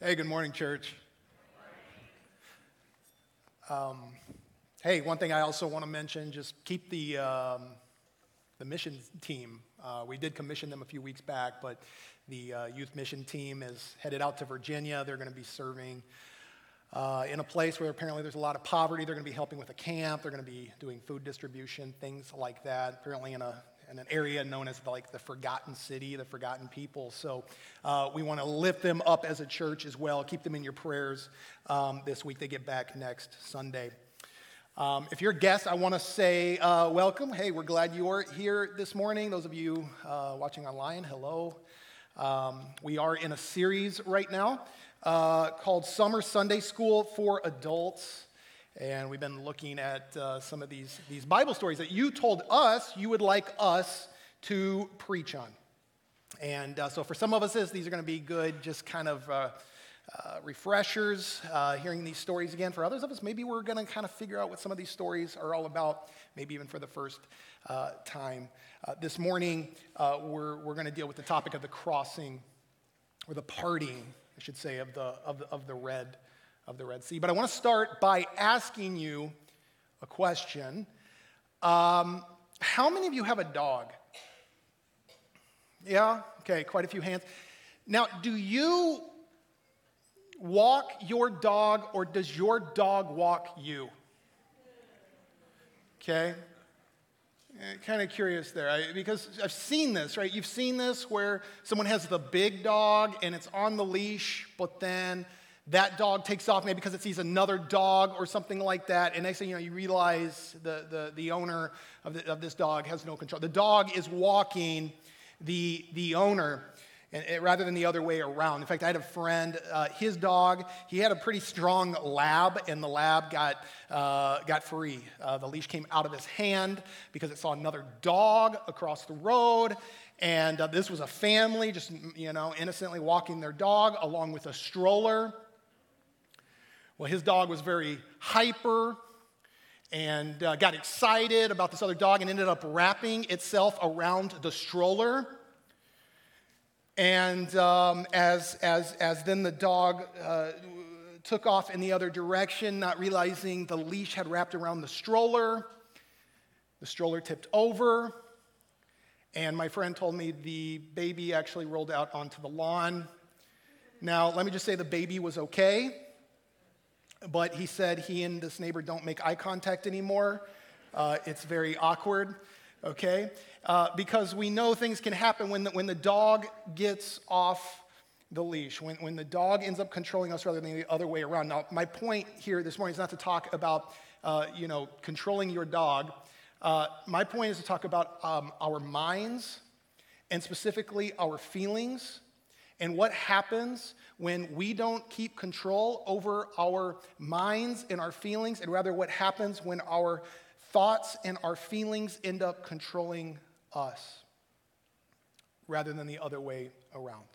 Hey, good morning, church. Um, hey, one thing I also want to mention just keep the, um, the mission team. Uh, we did commission them a few weeks back, but the uh, youth mission team is headed out to Virginia. They're going to be serving uh, in a place where apparently there's a lot of poverty. They're going to be helping with a camp. They're going to be doing food distribution, things like that. Apparently, in a in an area known as like the forgotten city, the forgotten people. So uh, we want to lift them up as a church as well. Keep them in your prayers um, this week. They get back next Sunday. Um, if you're a guest, I want to say uh, welcome. Hey, we're glad you're here this morning. Those of you uh, watching online, hello. Um, we are in a series right now uh, called Summer Sunday School for Adults. And we've been looking at uh, some of these, these Bible stories that you told us you would like us to preach on. And uh, so for some of us, these are going to be good, just kind of uh, uh refreshers, uh, hearing these stories again. For others of us, maybe we're going to kind of figure out what some of these stories are all about, maybe even for the first uh, time. this morning, we're, we're going to deal with the topic of the crossing, or the parting, I should say, of the, of the, of the Red of the Red Sea. But I want to start by asking you a question. Um, how many of you have a dog? Yeah? Okay, quite a few hands. Now, do you walk your dog or does your dog walk you? Okay? Eh, kind of curious there I, because I've seen this, right? You've seen this where someone has the big dog and it's on the leash, but then that dog takes off maybe because it sees another dog or something like that. And next thing you know, you realize the, the, the owner of, the, of this dog has no control. The dog is walking the, the owner and, and rather than the other way around. In fact, I had a friend, uh, his dog, he had a pretty strong lab, and the lab got, uh, got free. Uh, the leash came out of his hand because it saw another dog across the road. And uh, this was a family just, you know, innocently walking their dog along with a stroller. Well, his dog was very hyper and uh, got excited about this other dog and ended up wrapping itself around the stroller. And um, as, as, as then the dog uh, took off in the other direction, not realizing the leash had wrapped around the stroller, the stroller tipped over. And my friend told me the baby actually rolled out onto the lawn. Now, let me just say the baby was okay but he said he and this neighbor don't make eye contact anymore. Uh, it's very awkward, okay? Uh, because we know things can happen when the, when the dog gets off the leash, when, when the dog ends up controlling us rather than the other way around. Now, my point here this morning is not to talk about, uh, you know, controlling your dog. Uh, my point is to talk about um, our minds and specifically our feelings and what happens when we don't keep control over our minds and our feelings, and rather what happens when our thoughts and our feelings end up controlling us rather than the other way around.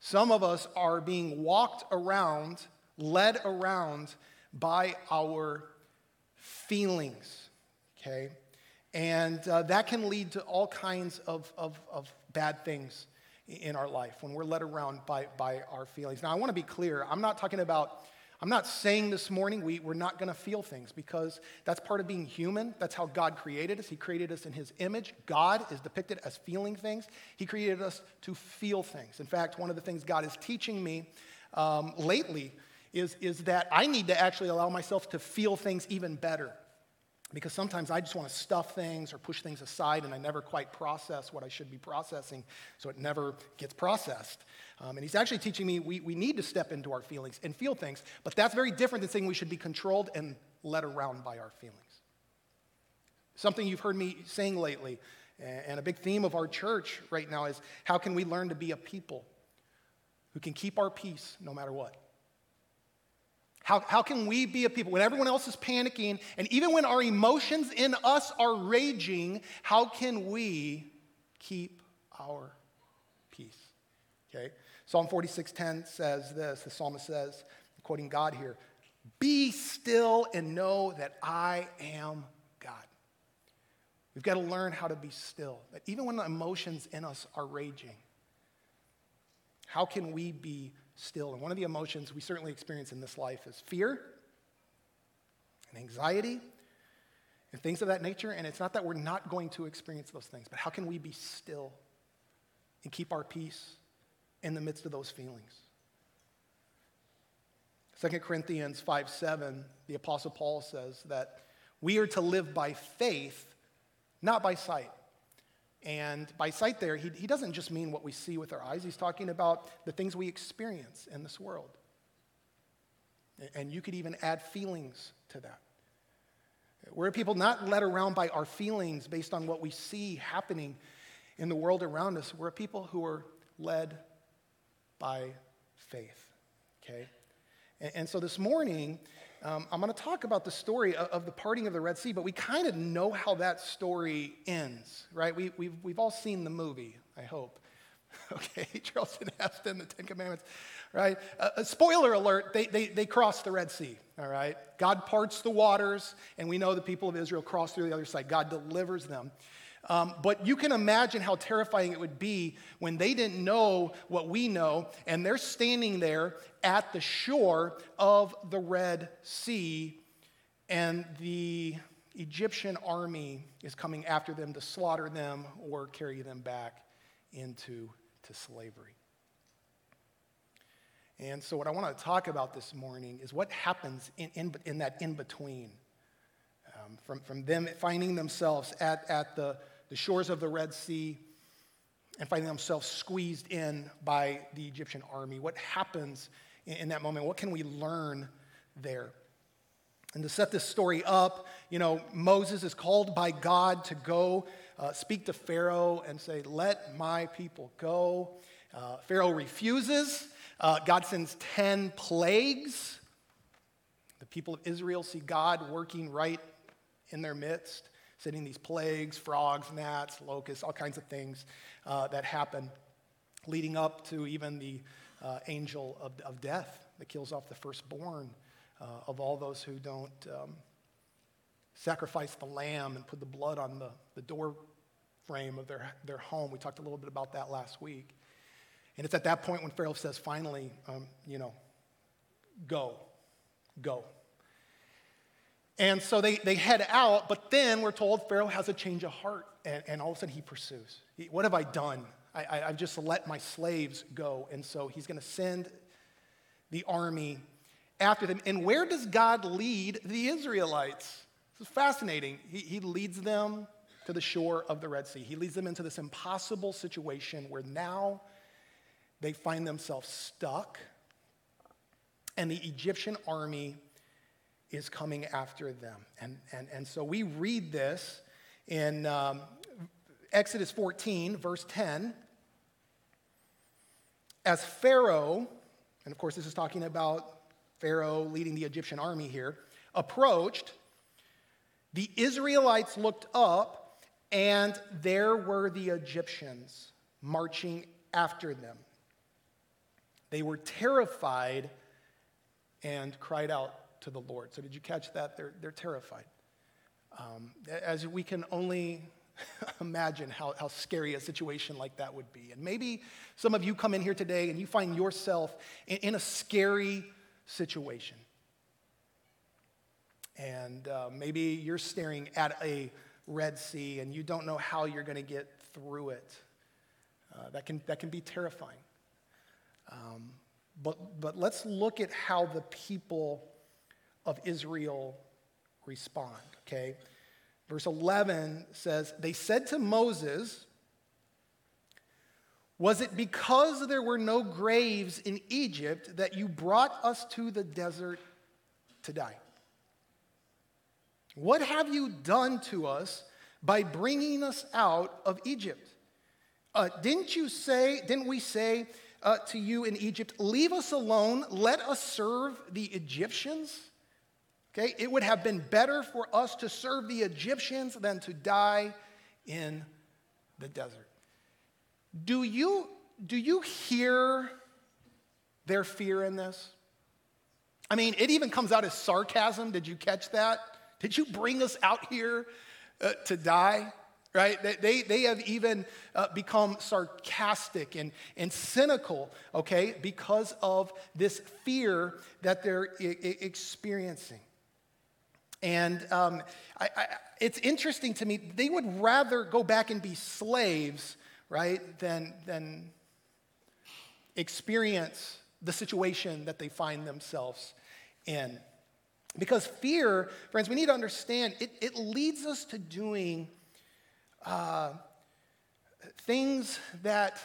Some of us are being walked around, led around by our feelings, okay? And uh, that can lead to all kinds of, of, of bad things in our life, when we're led around by, by our feelings. Now, I want to be clear. I'm not talking about, I'm not saying this morning we, we're not going to feel things because that's part of being human. That's how God created us. He created us in His image. God is depicted as feeling things. He created us to feel things. In fact, one of the things God is teaching me um, lately is, is that I need to actually allow myself to feel things even better because sometimes I just want to stuff things or push things aside and I never quite process what I should be processing, so it never gets processed. Um, and he's actually teaching me we, we need to step into our feelings and feel things, but that's very different than saying we should be controlled and led around by our feelings. Something you've heard me saying lately, and a big theme of our church right now is how can we learn to be a people who can keep our peace no matter what? How, how can we be a people when everyone else is panicking and even when our emotions in us are raging, how can we keep our peace? Okay? Psalm 46:10 says this. The psalmist says, quoting God here, "Be still and know that I am God." We've got to learn how to be still. That even when the emotions in us are raging, how can we be still. And one of the emotions we certainly experience in this life is fear and anxiety and things of that nature. And it's not that we're not going to experience those things, but how can we be still and keep our peace in the midst of those feelings? 2 Corinthians 5 7, the Apostle Paul says that we are to live by faith, not by sight. And by sight, there, he, he doesn't just mean what we see with our eyes, he's talking about the things we experience in this world. And you could even add feelings to that. We're people not led around by our feelings based on what we see happening in the world around us. We're people who are led by faith, okay? And, and so this morning, um, I'm going to talk about the story of, of, the parting of the Red Sea, but we kind of know how that story ends, right? We, we've, we've all seen the movie, I hope. okay, Charlton Heston, the Ten Commandments, right? Uh, a spoiler alert, they, they, they cross the Red Sea, all right? God parts the waters, and we know the people of Israel cross through the other side. God delivers them. Um, but you can imagine how terrifying it would be when they didn't know what we know, and they're standing there at the shore of the Red Sea, and the Egyptian army is coming after them to slaughter them or carry them back into to slavery. And so, what I want to talk about this morning is what happens in, in, in that in between. Um, from, from them finding themselves at, at the, the shores of the Red Sea and finding themselves squeezed in by the Egyptian army. What happens in, that moment? What can we learn there? And to set this story up, you know, Moses is called by God to go uh, speak to Pharaoh and say, Let my people go. Uh, Pharaoh refuses. Uh, God sends 10 plagues. The people of Israel see God working right in their midst, sending these plagues, frogs, gnats, locusts, all kinds of things uh, that happen, leading up to even the uh, angel of, of, death that kills off the firstborn uh, of all those who don't um, sacrifice the lamb and put the blood on the, the door frame of their, their home. We talked a little bit about that last week. And it's at that point when Pharaoh says, finally, um, you know, go, go. And so they, they head out, but then we're told Pharaoh has a change of heart, and, and all of a sudden he pursues. He, what have I done? I, I, I've just let my slaves go. And so he's going to send the army after them. And where does God lead the Israelites? This is fascinating. He, he leads them to the shore of the Red Sea. He leads them into this impossible situation where now they find themselves stuck, and the Egyptian army is coming after them. And, and, and so we read this in um, Exodus 14, verse 10. As Pharaoh, and of course, this is talking about Pharaoh leading the Egyptian army here, approached, the Israelites looked up, and there were the Egyptians marching after them. They were terrified and cried out to the Lord. So, did you catch that? They're, they're terrified. Um, as we can only imagine how, how scary a situation like that would be. And maybe some of you come in here today and you find yourself in, in a scary situation. And uh, maybe you're staring at a Red Sea and you don't know how you're going to get through it. Uh, that, can, that can be terrifying. Um, but, but let's look at how the people of Israel respond, okay? Verse 11 says, They said to Moses, Was it because there were no graves in Egypt that you brought us to the desert to die? What have you done to us by bringing us out of Egypt? Uh, didn't you say, didn't we say, uh, to you in Egypt, Leave us alone, let us serve the Egyptians. Okay, it would have been better for us to serve the Egyptians than to die in the desert. Do you, do you hear their fear in this? I mean, it even comes out as sarcasm. Did you catch that? Did you bring us out here uh, to die? right? They, they have even uh, become sarcastic and, and cynical, okay, because of this fear that they're I- experiencing. And um, I, I, it's interesting to me, they would rather go back and be slaves, right, than, than experience the situation that they find themselves in. Because fear, friends, we need to understand, it, it leads us to doing uh, things that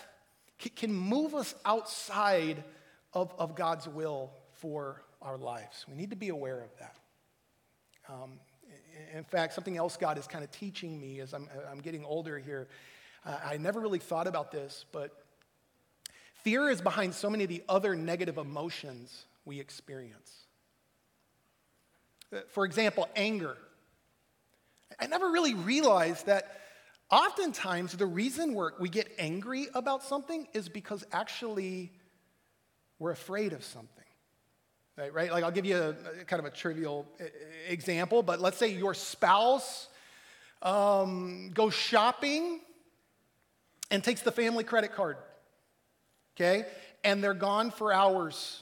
can move us outside of, of God's will for our lives. We need to be aware of that. Um, in fact, something else God is kind of teaching me as I'm, I'm getting older here, uh, I never really thought about this, but fear is behind so many of the other negative emotions we experience. Uh, for example, anger. I never really realized that Oftentimes, the reason we get angry about something is because actually we're afraid of something. Right? right? Like, I'll give you a, a, kind of a trivial example, but let's say your spouse um, goes shopping and takes the family credit card, okay? And they're gone for hours.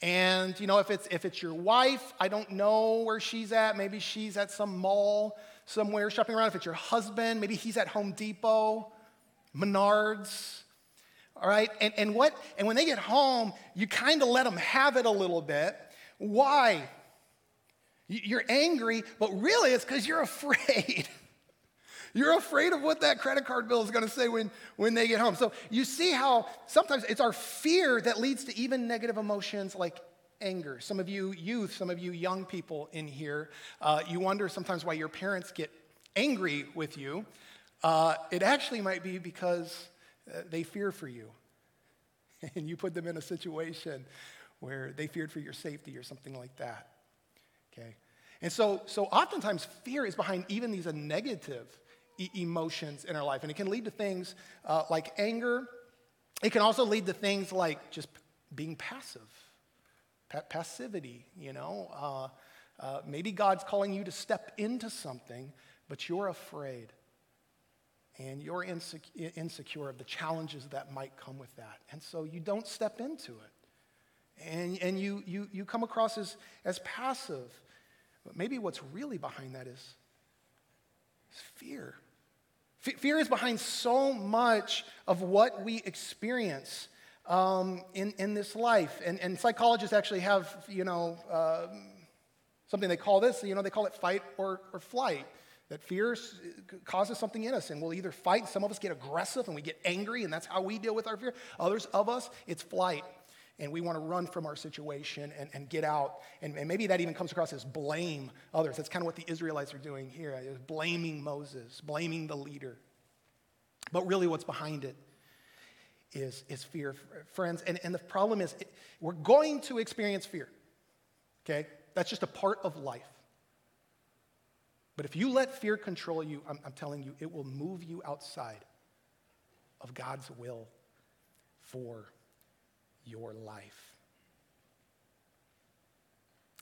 And, you know, if it's, if it's your wife, I don't know where she's at. Maybe she's at some mall somewhere shopping around. If it's your husband, maybe he's at Home Depot, Menards. All right? And, and, what, and when they get home, you kind of let them have it a little bit. Why? You're angry, but really it's because you're afraid. You're afraid of what that credit card bill is going to say when, when they get home. So you see how sometimes it's our fear that leads to even negative emotions like anger. Some of you youth, some of you young people in here, uh, you wonder sometimes why your parents get angry with you. Uh, it actually might be because they fear for you. And you put them in a situation where they feared for your safety or something like that. Okay? And so, so oftentimes fear is behind even these negative e- emotions in our life. And it can lead to things uh, like anger. It can also lead to things like just being passive pa- passivity, you know. Uh, uh, maybe God's calling you to step into something, but you're afraid. And you're insecure, of the challenges that might come with that. And so you don't step into it. And, and you, you, you come across as, as passive. But maybe what's really behind that is, is fear. F- fear is behind so much of what we experience um, in, in this life. And, and psychologists actually have, you know, uh, something they call this, you know, they call it fight or, or flight. That fear causes something in us, and we'll either fight, some of us get aggressive and we get angry, and that's how we deal with our fear. Others of us, it's flight, and we want to run from our situation and, and get out. And, and maybe that even comes across as blame others. That's kind of what the Israelites are doing here, is blaming Moses, blaming the leader. But really, what's behind it is, is fear, friends. And, and the problem is, it, we're going to experience fear, okay? That's just a part of life. But if you let fear control you, I'm, I'm telling you, it will move you outside of God's will for your life.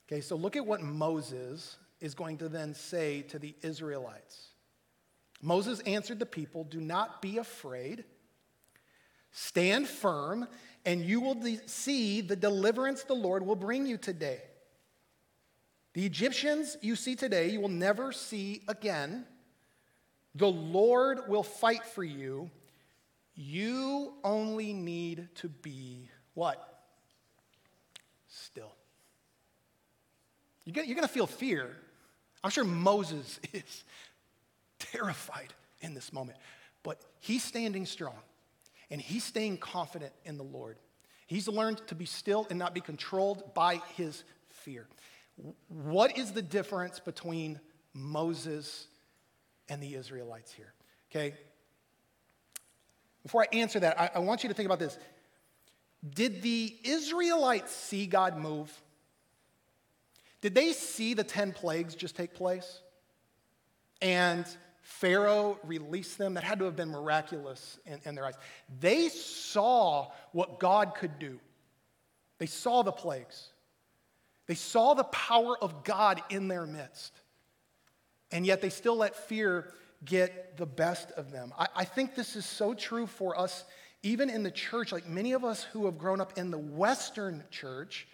Okay, so look at what Moses is going to then say to the Israelites. Moses answered the people, Do not be afraid. Stand firm, and you will de- see the deliverance the Lord will bring you today. The Egyptians you see today, you will never see again. The Lord will fight for you. You only need to be what? Still. You're going to feel fear. I'm sure Moses is terrified in this moment, but he's standing strong. And he's staying confident in the Lord. He's learned to be still and not be controlled by his fear. What is the difference between Moses and the Israelites here? Okay? Before I answer that, I, I want you to think about this. Did the Israelites see God move? Did they see the 10 plagues just take place? And Pharaoh released them. That had to have been miraculous in, in, their eyes. They saw what God could do, they saw the plagues, they saw the power of God in their midst. And yet they still let fear get the best of them. I, I think this is so true for us, even in the church. Like many of us who have grown up in the Western church,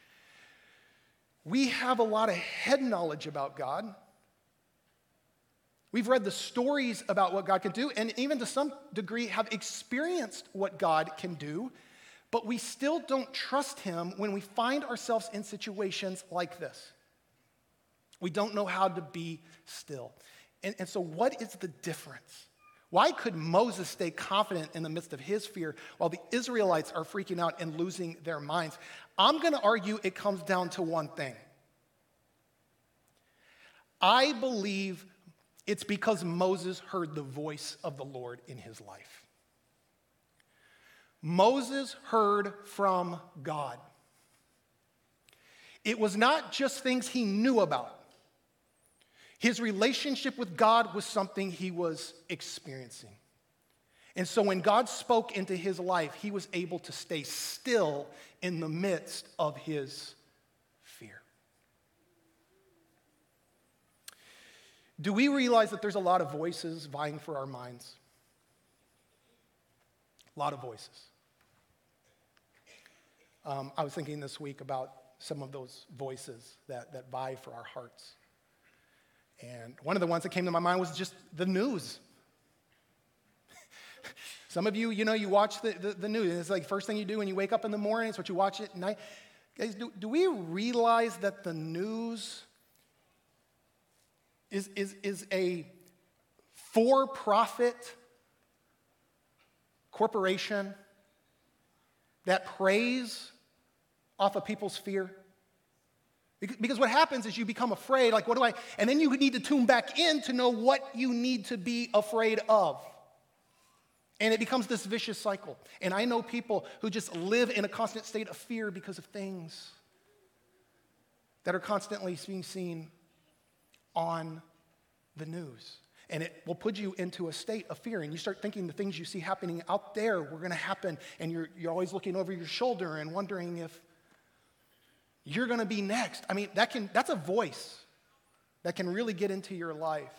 we have a lot of head knowledge about God. We've read the stories about what God can do, and even to some degree have experienced what God can do, but we still don't trust Him when we find ourselves in situations like this. We don't know how to be still. And, and so, what is the difference? Why could Moses stay confident in the midst of his fear while the Israelites are freaking out and losing their minds? I'm going to argue it comes down to one thing. I believe it's because Moses heard the voice of the Lord in his life. Moses heard from God. It was not just things he knew about. His relationship with God was something he was experiencing. And so when God spoke into his life, he was able to stay still in the midst of his fear. Do we realize that there's a lot of voices vying for our minds? A lot of voices. Um, I was thinking this week about some of those voices that, that vie for our hearts. And one of the ones that came to my mind was just the news. Some of you, you know, you watch the, the, the, news. It's like first thing you do when you wake up in the morning. It's what you watch at night. Guys, do, do we realize that the news is, is, is a for profit corporation that preys off of people's fear? Because what happens is you become afraid, like, what do I, and then you need to tune back in to know what you need to be afraid of. And it becomes this vicious cycle. And I know people who just live in a constant state of fear because of things that are constantly being seen on the news. And it will put you into a state of fear. And you start thinking the things you see happening out there were going to happen. And you're, you're always looking over your shoulder and wondering if you're going to be next. I mean, that can, that's a voice that can really get into your life.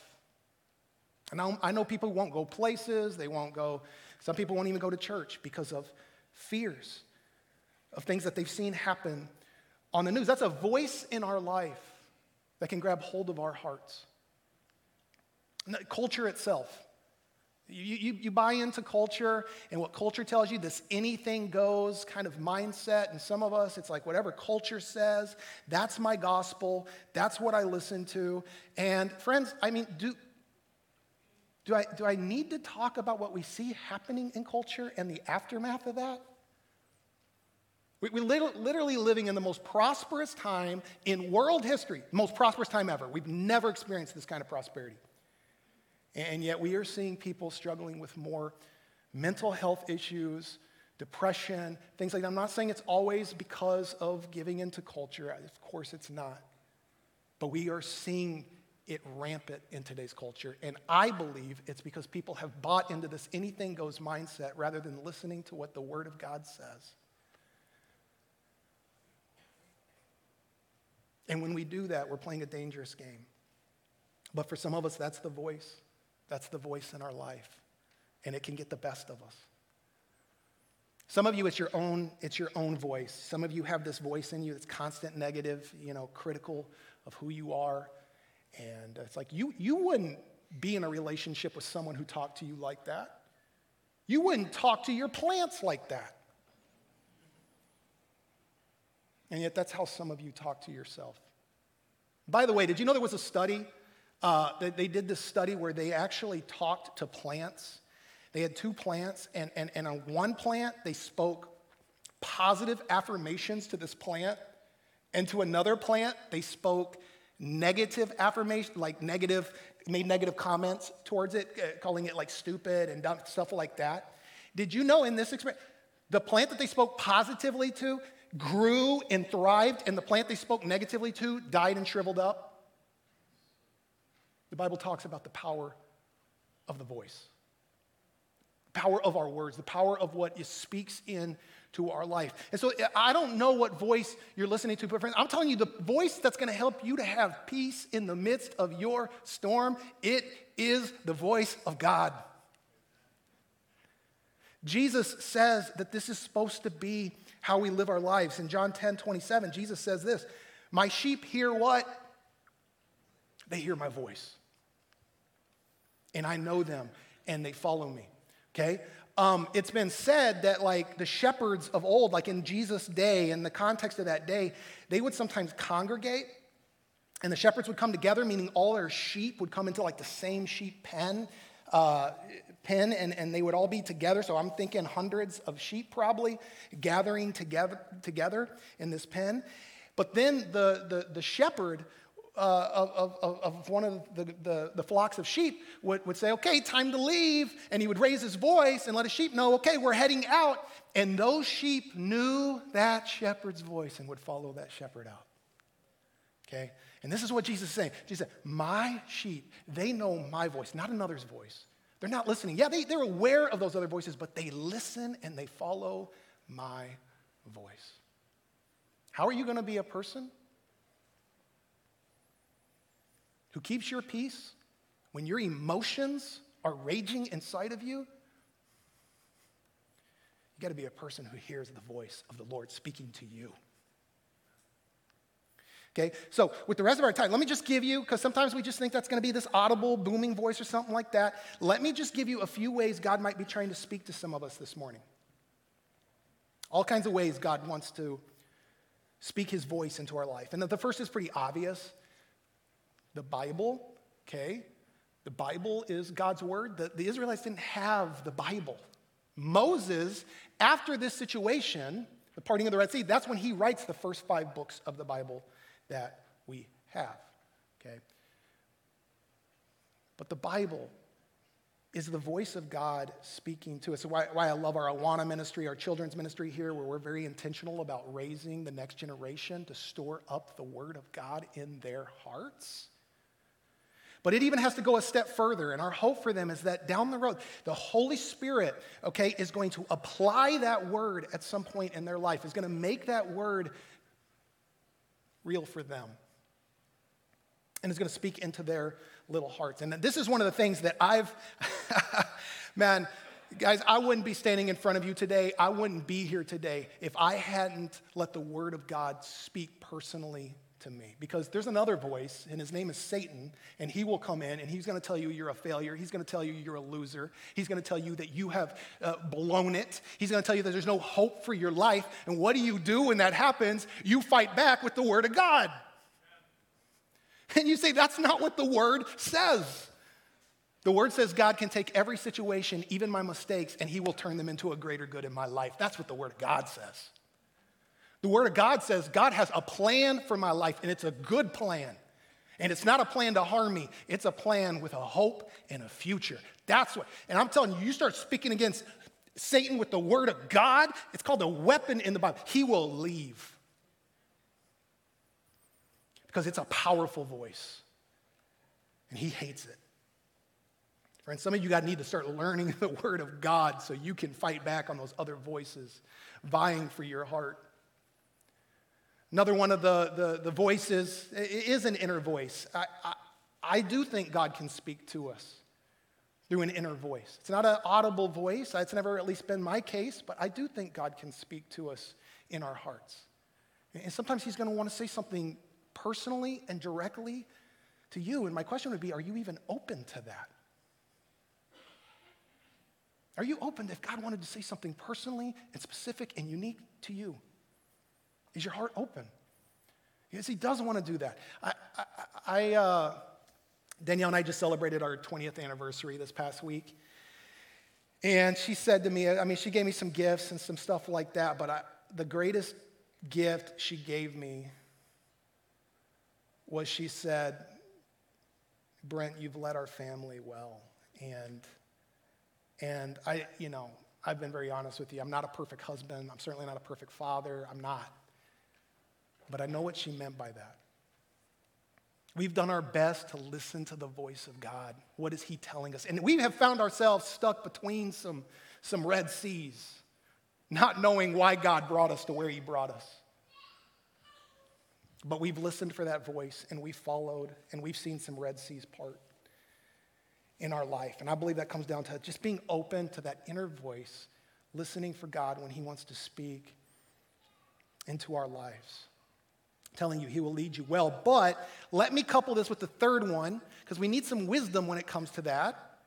And I, I know people won't go places, they won't go, some people won't even go to church because of fears of things that they've seen happen on the news. That's a voice in our life that can grab hold of our hearts. Culture itself you, you, you, buy into culture and what culture tells you, this anything goes kind of mindset. And some of us, it's like whatever culture says, that's my gospel, that's what I listen to. And friends, I mean, do, do, I, do I need to talk about what we see happening in culture and the aftermath of that? We, we're literally living in the most prosperous time in world history, most prosperous time ever. We've never experienced this kind of prosperity. And yet we are seeing people struggling with more mental health issues, depression, things like that. I'm not saying it's always because of giving into culture. Of course, it's not. But we are seeing it rampant in today's culture. And I believe it's because people have bought into this anything goes mindset rather than listening to what the Word of God says. And when we do that, we're playing a dangerous game. But for some of us, that's the voice. That's the voice in our life, and it can get the best of us. Some of you, it's your own, it's your own voice. Some of you have this voice in you that's constant negative, you know, critical of who you are. And it's like you, you wouldn't be in a relationship with someone who talked to you like that. You wouldn't talk to your plants like that. And yet, that's how some of you talk to yourself. By the way, did you know there was a study uh, they, they, did this study where they actually talked to plants. They had two plants, and, and, and on one plant, they spoke positive affirmations to this plant, and to another plant, they spoke negative affirmation, like negative, made negative comments towards it, uh, calling it like stupid and dumb, stuff like that. Did you know in this experiment, the plant that they spoke positively to grew and thrived, and the plant they spoke negatively to died and shriveled up? The Bible talks about the power of the voice, the power of our words, the power of what it speaks in to our life. And so eh, I don't know what voice you're listening to, but friends, I'm telling you the voice that's going to help you to have peace in the midst of your storm, it is the voice of God. Jesus says that this is supposed to be how we live our lives. In John 10 27, Jesus says this My sheep hear what? They hear my voice. And I know them and they follow me. Okay? Um, it's been said that, like, the shepherds of old, like in Jesus' day, in the context of that day, they would sometimes congregate and the shepherds would come together, meaning all their sheep would come into like the same sheep pen. Uh, pen and, and they would all be together. So I'm thinking hundreds of sheep probably gathering together, together in this pen. But then the, the, the shepherd uh, of, of, of, one of the, the, the, flocks of sheep would, would say, okay, time to leave. And he would raise his voice and let his sheep know, okay, we're heading out. And those sheep knew that shepherd's voice and would follow that shepherd out. Okay? And this is what Jesus is saying. Jesus said, My sheep, they know my voice, not another's voice. They're not listening. Yeah, they, they're aware of those other voices, but they listen and they follow my voice. How are you going to be a person who keeps your peace when your emotions are raging inside of you? You got to be a person who hears the voice of the Lord speaking to you. Okay, so with the rest of our time, let me just give you, because sometimes we just think that's going to be this audible, booming voice or something like that. Let me just give you a few ways God might be trying to speak to some of us this morning. All kinds of ways God wants to speak his voice into our life. And the first is pretty obvious the Bible, okay? The Bible is God's word. The, the Israelites didn't have the Bible. Moses, after this situation, the parting of the Red Sea, that's when he writes the first five books of the Bible that we have. Okay? But the Bible is the voice of God speaking to us. So why, why I love our Awana ministry, our children's ministry here, where we're very intentional about raising the next generation to store up the Word of God in their hearts. But it even has to go a step further. And our hope for them is that down the road, the Holy Spirit, okay, is going to apply that word at some point in their life, is going to make that word real for them. And is going to speak into their little hearts. And this is one of the things that I've, man, guys, I wouldn't be standing in front of you today. I wouldn't be here today if I hadn't let the Word of God speak personally to me because there's another voice, and his name is Satan, and he will come in and he's going to tell you you're a failure. He's going to tell you you're a loser. He's going to tell you that you have uh, blown it. He's going to tell you that there's no hope for your life. And what do you do when that happens? You fight back with the Word of God. And you say, that's not what the Word says. The Word says God can take every situation, even my mistakes, and He will turn them into a greater good in my life. That's what the Word of God says. The Word of God says God has a plan for my life, and it's a good plan. And it's not a plan to harm me, it's a plan with a hope and a future. That's what, and I'm telling you, you start speaking against Satan with the Word of God, it's called a weapon in the Bible. He will leave because it's a powerful voice, and he hates it. Friends, some of you got need to start learning the Word of God so you can fight back on those other voices vying for your heart. Another one of the, the, the voices is an inner voice. I, I, I do think God can speak to us through an inner voice. It's not an audible voice. It's never at least been my case, but I do think God can speak to us in our hearts. And sometimes He's going to want to say something personally and directly to you. And my question would be are you even open to that? Are you open if God wanted to say something personally and specific and unique to you? Is your heart open? Yes, he doesn't want to do that. I, I, I uh, Danielle and I just celebrated our 20th anniversary this past week. And she said to me, I mean, she gave me some gifts and some stuff like that, but I, the greatest gift she gave me was she said, Brent, you've led our family well. And, and I, you know, I've been very honest with you. I'm not a perfect husband. I'm certainly not a perfect father. I'm not. But I know what she meant by that. We've done our best to listen to the voice of God. What is He telling us? And we have found ourselves stuck between some, some Red Seas. not knowing why God brought us to where He brought us. But we've listened for that voice and we've followed and we've seen some Red Seas part in our life. And I believe that comes down to just being open to that inner voice, listening for God when He wants to speak into our lives. Telling you He will lead you well. But let me couple this with the third one, because we need some wisdom when it comes to that.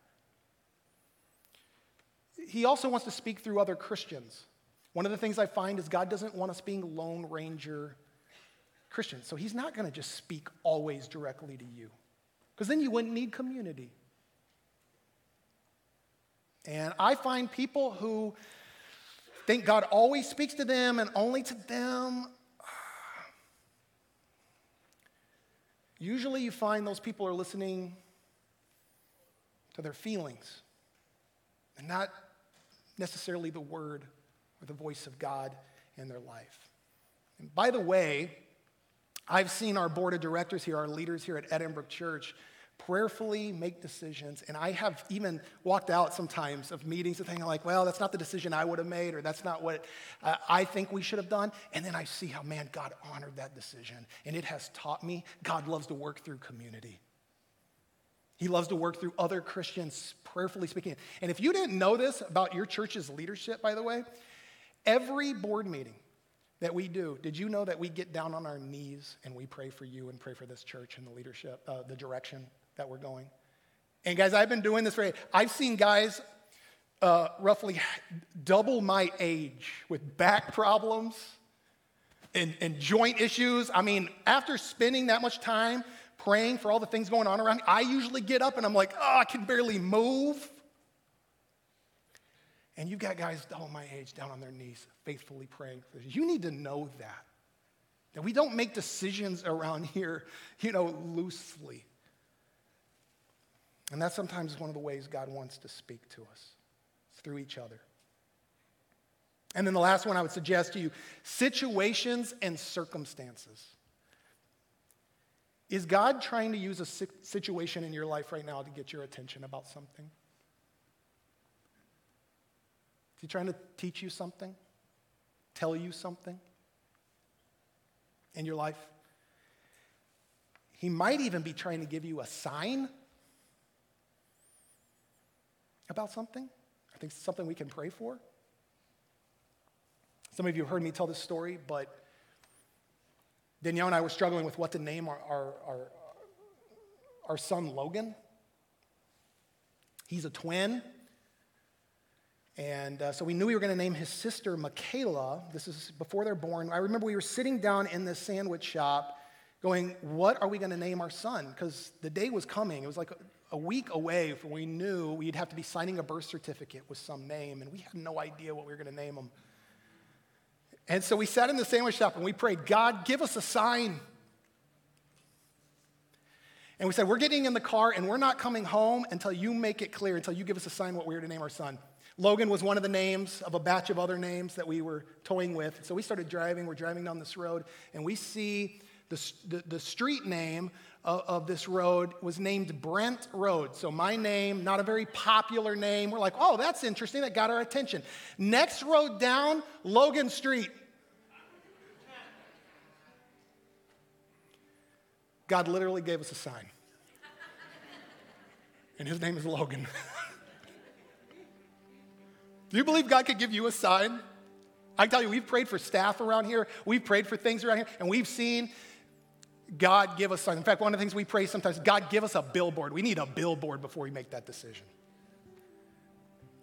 He also wants to speak through other Christians. One of the things I find is God doesn't want us being Lone Ranger Christians. So He's not going to just speak always directly to you, because then you wouldn't need community. And I find people who think God always speaks to them and only to them. Usually, you find those people are listening to their feelings and not necessarily the word or the voice of God in their life. And by the way, I've seen our board of directors here, our leaders here at Edinburgh Church, prayerfully make decisions. And I have even walked out sometimes of meetings and thinking, like, well, that's not the decision I would have made, or that's not what uh, I think we should have done. And then I see how, man, God honored that decision. And it has taught me God loves to work through community. He loves to work through other Christians, prayerfully speaking. And if you didn't know this about your church's leadership, by the way, every board meeting that we do, did you know that we get down on our knees and we pray for you and pray for this church and the leadership, uh, the direction that we're going. And guys, I've been doing this for, I've seen guys uh, roughly double my age with back problems and, and joint issues. I mean, after spending that much time praying for all the things going on around me, I usually get up and I'm like, oh, I can barely move. And you've got guys double my age down on their knees, faithfully praying for this. You need to know that. That we don't make decisions around here, you know, loosely. And that sometimes is one of the ways God wants to speak to us through each other. And then the last one I would suggest to you situations and circumstances. Is God trying to use a situation in your life right now to get your attention about something? Is he trying to teach you something? Tell you something in your life? He might even be trying to give you a sign about something? I think it's something we can pray for. Some of you have heard me tell this story, but Danielle and I were struggling with what to name our, our, our, our son Logan. He's a twin. And uh, so we knew we were going to name his sister Michaela. This is before they're born. I remember we were sitting down in the sandwich shop going, What are we going to name our son? Because the day was coming. It was like a week away from we knew we'd have to be signing a birth certificate with some name, and we had no idea what we were going to name him. And so we sat in the sandwich shop and we prayed, God, give us a sign. And we said, We're getting in the car and we're not coming home until you make it clear, until you give us a sign what we are to name our son. Logan was one of the names of a batch of other names that we were toying with. So we started driving. We're driving down this road and we see the, the, the street name of, of, this road was named Brent Road. So my name, not a very popular name. We're like, oh, that's interesting. That got our attention. Next road down, Logan Street. God literally gave us a sign. And his name is Logan. Do you believe God could give you a sign? I tell you, we've prayed for staff around here, we've prayed for things around here, and we've seen God give us something. In fact, one of the things we pray sometimes, God give us a billboard. We need a billboard before we make that decision.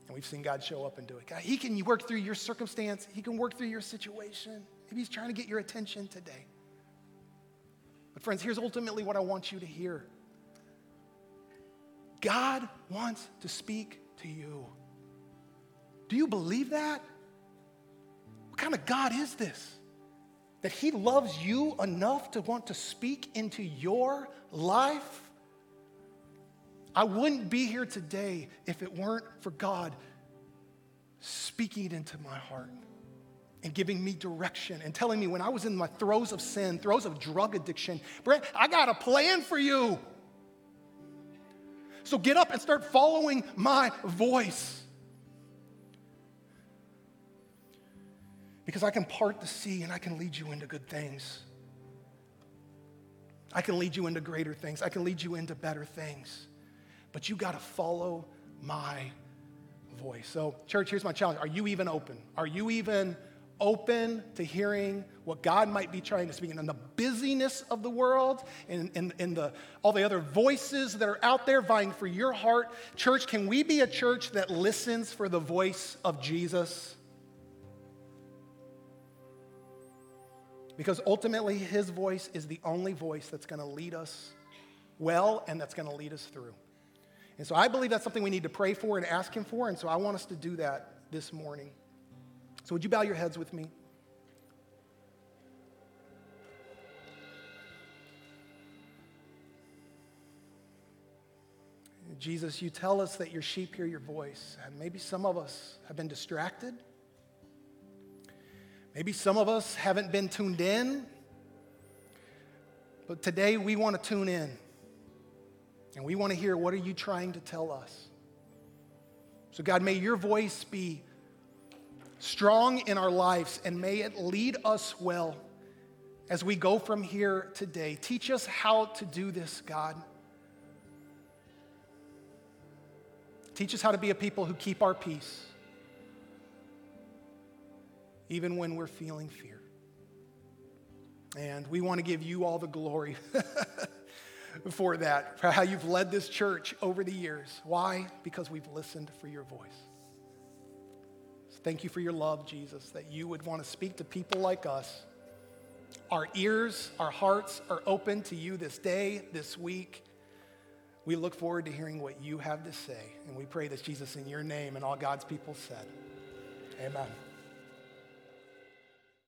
And we've seen God show up and do it. God, He can work through your circumstance, He can work through your situation. Maybe He's trying to get your attention today. But, friends, here's ultimately what I want you to hear God wants to speak to you. Do you believe that? What kind of God is this? That He loves you enough to want to speak into your life? I wouldn't be here today if it weren't for God speaking into my heart and giving me direction and telling me when I was in my throes of sin, throes of drug addiction, Brent, I got a plan for you. So get up and start following my voice. Because I can part the sea and I can lead you into good things. I can lead you into greater things. I can lead you into better things. But you got to follow my voice. So, church, here's my challenge. Are you even open? Are you even open to hearing what God might be trying to speak in the busyness of the world and, in and the, all the other voices that are out there vying for your heart. Church, can we be a church that listens for the voice of Jesus? Because ultimately, his voice is the only voice that's going to lead us well and that's going to lead us through. And so I believe that's something we need to pray for and ask him for. And so I want us to do that this morning. So, would you bow your heads with me? Jesus, you tell us that your sheep hear your voice. And maybe some of us have been distracted. Maybe some of us haven't been tuned in. But today we want to tune in. And we want to hear what are you trying to tell us? So, God, may your voice be strong in our lives, and may it lead us well as we go from here today. Teach us how to do this, God. Teach us how to be a people who keep our peace, even when we're feeling fear. And we want to give you all the glory for that, for how you've led this church over the years. Why? Because we've listened for your voice. Thank you for your love, Jesus, that you would want to speak to people like us. Our ears, our hearts are open to you this day, this week. We look forward to hearing what you have to say. And we pray this, Jesus, in your name and all God's people said. Amen.